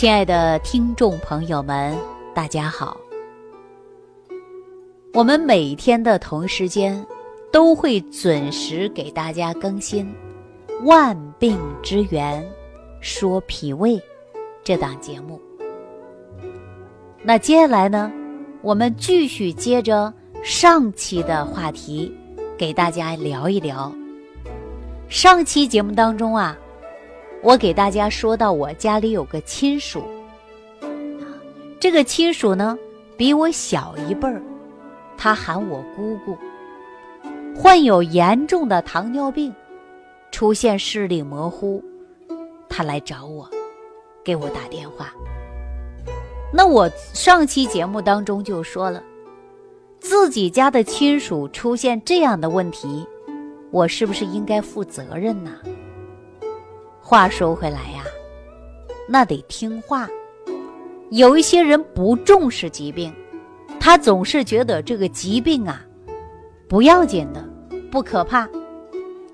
亲爱的听众朋友们，大家好。我们每天的同一时间都会准时给大家更新《万病之源说脾胃》这档节目。那接下来呢，我们继续接着上期的话题，给大家聊一聊。上期节目当中啊。我给大家说到，我家里有个亲属，这个亲属呢比我小一辈儿，他喊我姑姑，患有严重的糖尿病，出现视力模糊，他来找我，给我打电话。那我上期节目当中就说了，自己家的亲属出现这样的问题，我是不是应该负责任呢？话说回来呀，那得听话。有一些人不重视疾病，他总是觉得这个疾病啊不要紧的，不可怕。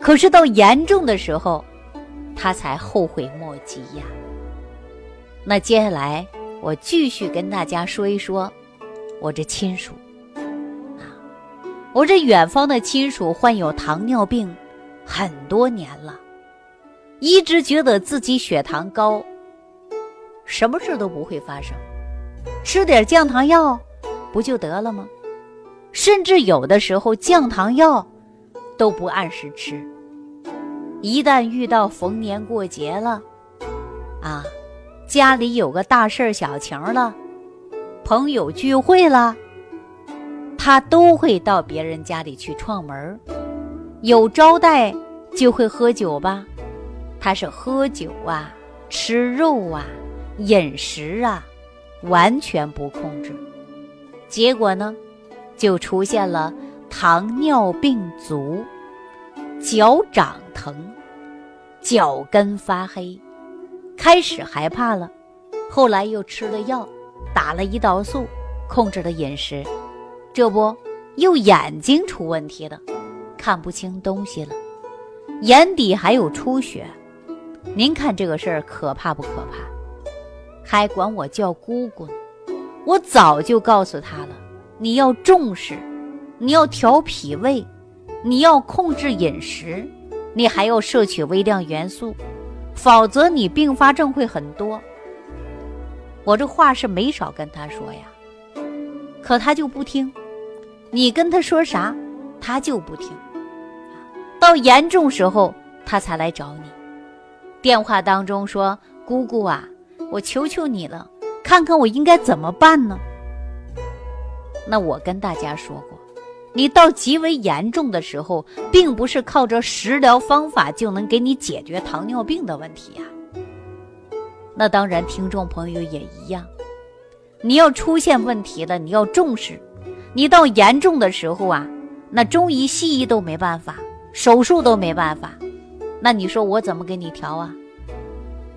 可是到严重的时候，他才后悔莫及呀。那接下来我继续跟大家说一说，我这亲属啊，我这远方的亲属患有糖尿病很多年了。一直觉得自己血糖高，什么事都不会发生，吃点降糖药不就得了吗？甚至有的时候降糖药都不按时吃，一旦遇到逢年过节了，啊，家里有个大事小情了，朋友聚会了，他都会到别人家里去串门有招待就会喝酒吧。他是喝酒啊，吃肉啊，饮食啊，完全不控制，结果呢，就出现了糖尿病足，脚掌疼，脚跟发黑，开始害怕了，后来又吃了药，打了胰岛素，控制了饮食，这不又眼睛出问题了，看不清东西了，眼底还有出血。您看这个事儿可怕不可怕？还管我叫姑姑呢？我早就告诉他了，你要重视，你要调脾胃，你要控制饮食，你还要摄取微量元素，否则你并发症会很多。我这话是没少跟他说呀，可他就不听。你跟他说啥，他就不听。到严重时候，他才来找你。电话当中说：“姑姑啊，我求求你了，看看我应该怎么办呢？”那我跟大家说过，你到极为严重的时候，并不是靠着食疗方法就能给你解决糖尿病的问题呀。那当然，听众朋友也一样，你要出现问题了，你要重视。你到严重的时候啊，那中医、西医都没办法，手术都没办法。那你说我怎么给你调啊？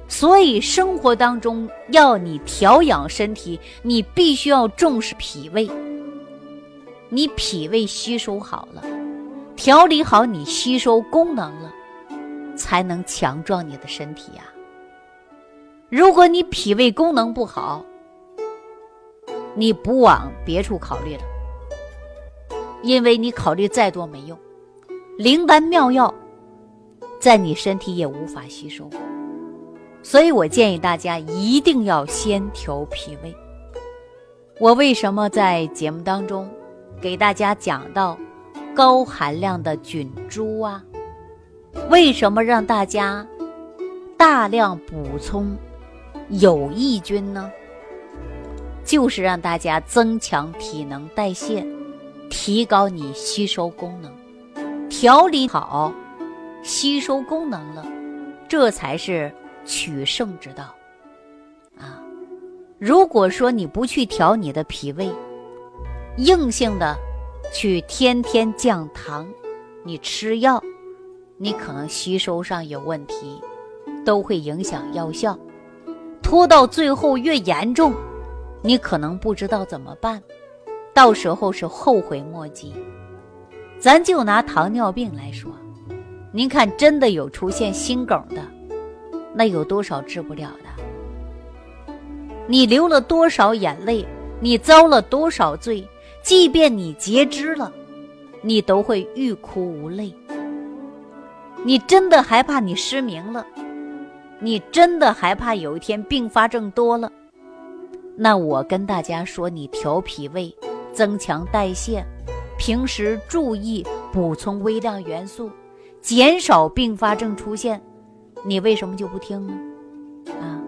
所以生活当中要你调养身体，你必须要重视脾胃。你脾胃吸收好了，调理好你吸收功能了，才能强壮你的身体呀。如果你脾胃功能不好，你不往别处考虑了，因为你考虑再多没用，灵丹妙药。在你身体也无法吸收，所以我建议大家一定要先调脾胃。我为什么在节目当中给大家讲到高含量的菌株啊？为什么让大家大量补充有益菌呢？就是让大家增强体能代谢，提高你吸收功能，调理好。吸收功能了，这才是取胜之道，啊！如果说你不去调你的脾胃，硬性的去天天降糖，你吃药，你可能吸收上有问题，都会影响药效，拖到最后越严重，你可能不知道怎么办，到时候是后悔莫及。咱就拿糖尿病来说。您看，真的有出现心梗的，那有多少治不了的？你流了多少眼泪，你遭了多少罪，即便你截肢了，你都会欲哭无泪。你真的害怕你失明了？你真的害怕有一天并发症多了？那我跟大家说，你调脾胃，增强代谢，平时注意补充微量元素，减少并发症出现，你为什么就不听呢？啊，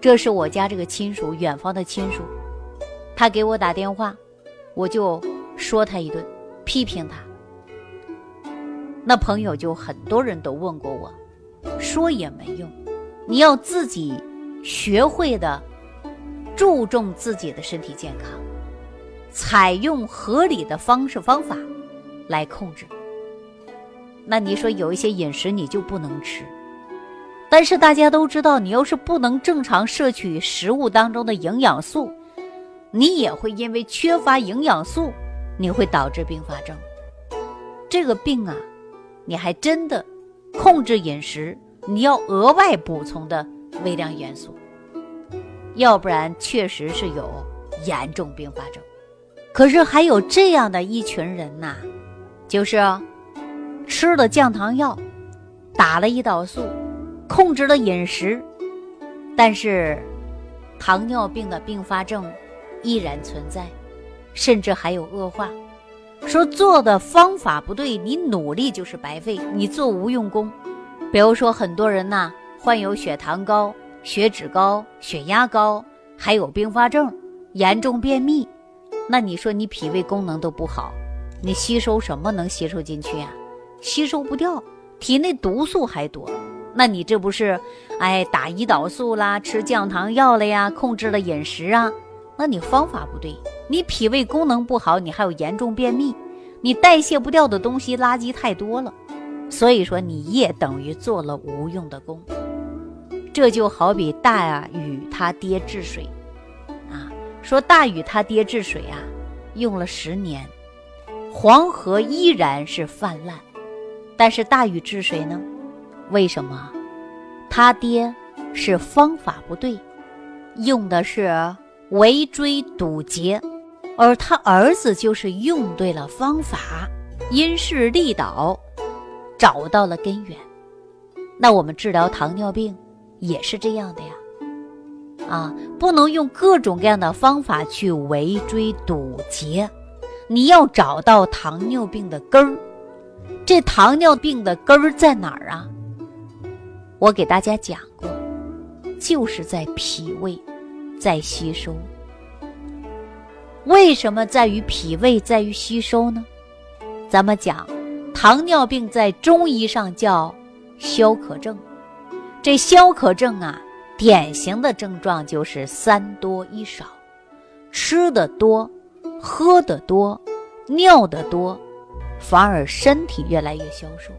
这是我家这个亲属，远方的亲属，他给我打电话，我就说他一顿，批评他。那朋友就很多人都问过我，说也没用，你要自己学会的注重自己的身体健康，采用合理的方式方法来控制。那你说有一些饮食你就不能吃，但是大家都知道，你要是不能正常摄取食物当中的营养素，你也会因为缺乏营养素，你会导致并发症。这个病啊。你还真的控制饮食，你要额外补充的微量元素，要不然确实是有严重并发症。可是还有这样的一群人呐，就是吃了降糖药，打了胰岛素，控制了饮食，但是糖尿病的并发症依然存在，甚至还有恶化。说做的方法不对，你努力就是白费，你做无用功。比如说，很多人呐患有血糖高、血脂高、血压高，还有并发症，严重便秘。那你说你脾胃功能都不好，你吸收什么能吸收进去呀？吸收不掉，体内毒素还多。那你这不是，哎，打胰岛素啦，吃降糖药了呀，控制了饮食啊？那你方法不对。你脾胃功能不好，你还有严重便秘，你代谢不掉的东西垃圾太多了，所以说你也等于做了无用的功。这就好比大禹他爹治水，啊，说大禹他爹治水啊，用了十年，黄河依然是泛滥，但是大禹治水呢，为什么？他爹是方法不对，用的是围追堵截。而他儿子就是用对了方法，因势利导，找到了根源。那我们治疗糖尿病也是这样的呀，啊，不能用各种各样的方法去围追堵截，你要找到糖尿病的根儿。这糖尿病的根儿在哪儿啊？我给大家讲过，就是在脾胃，在吸收。为什么在于脾胃，在于吸收呢？咱们讲，糖尿病在中医上叫消渴症。这消渴症啊，典型的症状就是三多一少，吃的多，喝的多，尿的多，反而身体越来越消瘦。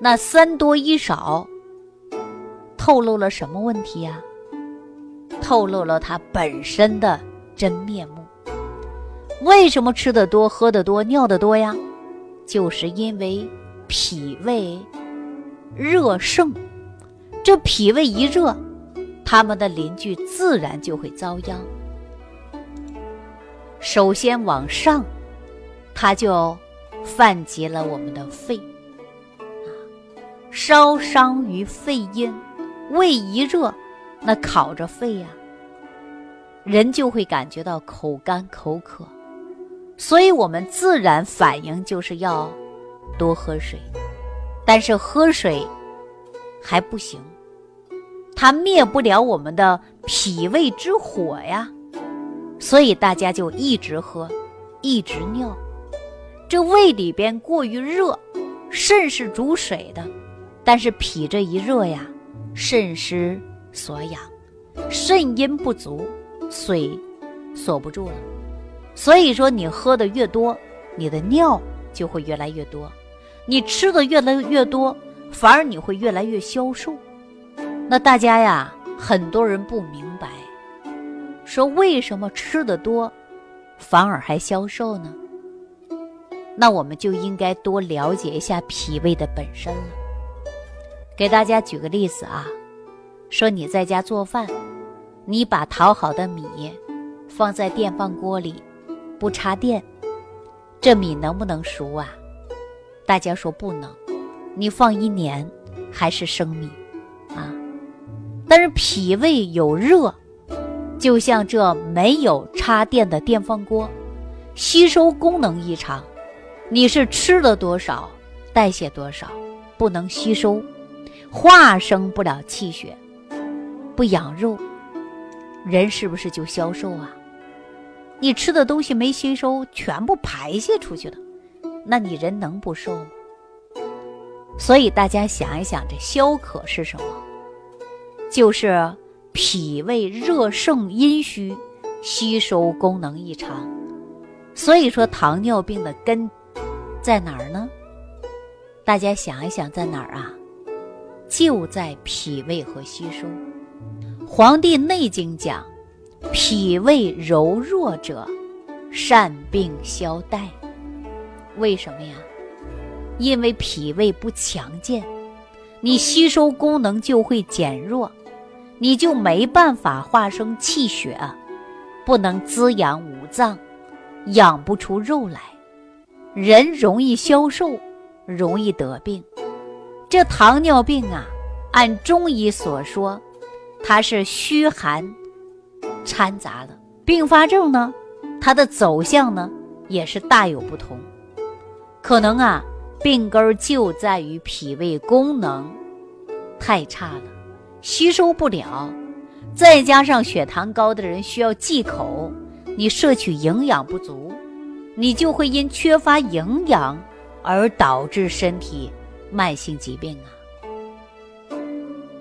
那三多一少，透露了什么问题呀？透露了它本身的。真面目。为什么吃的多、喝的多、尿的多呀？就是因为脾胃热盛。这脾胃一热，他们的邻居自然就会遭殃。首先往上，他就犯及了我们的肺，啊，烧伤于肺阴。胃一热，那烤着肺呀。人就会感觉到口干口渴，所以我们自然反应就是要多喝水。但是喝水还不行，它灭不了我们的脾胃之火呀。所以大家就一直喝，一直尿。这胃里边过于热，肾是主水的，但是脾这一热呀，肾失所养，肾阴不足。水锁不住了，所以说你喝的越多，你的尿就会越来越多；你吃的越来越多，反而你会越来越消瘦。那大家呀，很多人不明白，说为什么吃的多，反而还消瘦呢？那我们就应该多了解一下脾胃的本身了。给大家举个例子啊，说你在家做饭。你把淘好的米放在电饭锅里，不插电，这米能不能熟啊？大家说不能。你放一年还是生米啊？但是脾胃有热，就像这没有插电的电饭锅，吸收功能异常。你是吃了多少，代谢多少，不能吸收，化生不了气血，不养肉，人是不是就消瘦啊？你吃的东西没吸收，全部排泄出去了，那你人能不瘦吗？所以大家想一想，这消渴是什么？就是脾胃热盛阴虚，吸收功能异常。所以说，糖尿病的根在哪儿呢？大家想一想，在哪儿啊？就在脾胃和吸收。《黄帝内经》讲：“脾胃柔弱者，善病消怠。”为什么呀？因为脾胃不强健，你吸收功能就会减弱，你就没办法化生气血，不能滋养五脏，养不出肉来，人容易消瘦，容易得病。这糖尿病啊，按中医所说，它是虚寒掺杂的，并发症呢，它的走向呢也是大有不同，可能啊。病根就在于脾胃功能太差了，吸收不了，再加上血糖高的人需要忌口，你摄取营养不足，你就会因缺乏营养而导致身体慢性疾病啊。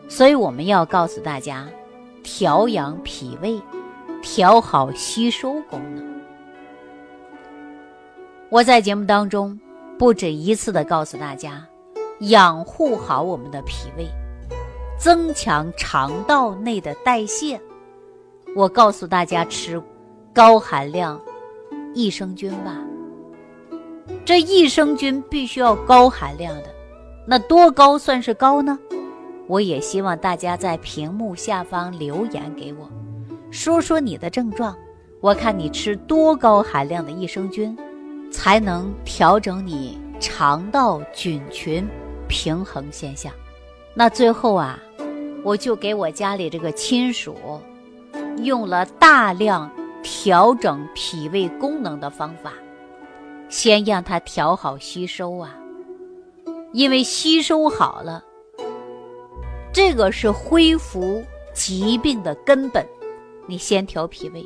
所以我们要告诉大家，调养脾胃，调好吸收功能。我在节目当中。不止一次的告诉大家，养护好我们的脾胃，增强肠道内的代谢。我告诉大家吃高含量益生菌吧。这益生菌必须要高含量的，那多高算是高呢？我也希望大家在屏幕下方留言给我，说说你的症状，我看你吃多高含量的益生菌。才能调整你肠道菌群平衡现象。那最后啊，我就给我家里这个亲属用了大量调整脾胃功能的方法，先让它调好吸收啊，因为吸收好了，这个是恢复疾病的根本。你先调脾胃，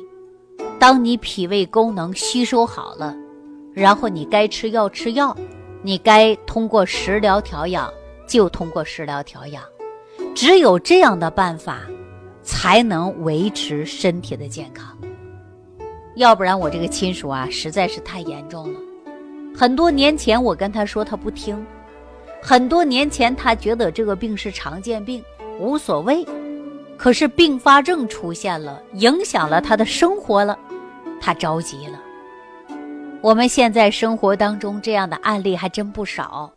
当你脾胃功能吸收好了。然后你该吃药吃药，你该通过食疗调养就通过食疗调养，只有这样的办法，才能维持身体的健康。要不然我这个亲属啊实在是太严重了。很多年前我跟他说他不听，很多年前他觉得这个病是常见病无所谓，可是并发症出现了，影响了他的生活了，他着急了。我们现在生活当中这样的案例还真不少，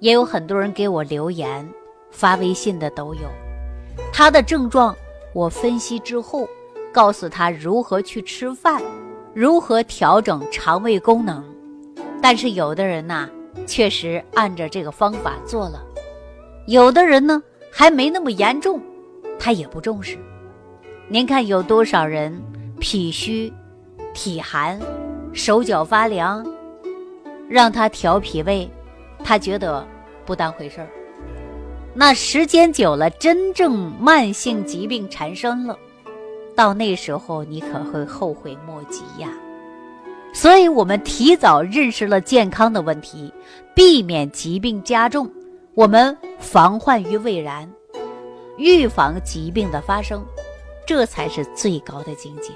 也有很多人给我留言、发微信的都有。他的症状我分析之后，告诉他如何去吃饭，如何调整肠胃功能。但是有的人呐，确实按照这个方法做了；有的人呢，还没那么严重，他也不重视。您看有多少人脾虚、体寒？手脚发凉，让他调脾胃，他觉得不当回事儿。那时间久了，真正慢性疾病缠身了，到那时候你可会后悔莫及呀。所以，我们提早认识了健康的问题，避免疾病加重，我们防患于未然，预防疾病的发生，这才是最高的境界。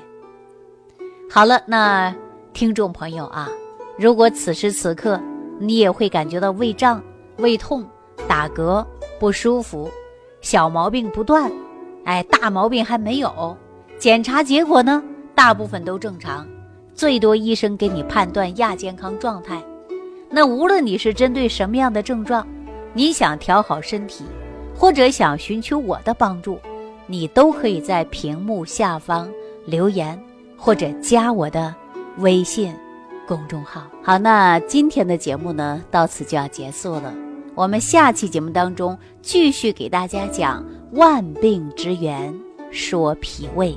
好了，那。听众朋友啊，如果此时此刻你也会感觉到胃胀、胃痛、打嗝、不舒服，小毛病不断，哎，大毛病还没有，检查结果呢，大部分都正常，最多医生给你判断亚健康状态。那无论你是针对什么样的症状，你想调好身体，或者想寻求我的帮助，你都可以在屏幕下方留言，或者加我的微信公众号。好，那今天的节目呢，到此就要结束了。我们下期节目当中继续给大家讲万病之源，说脾胃。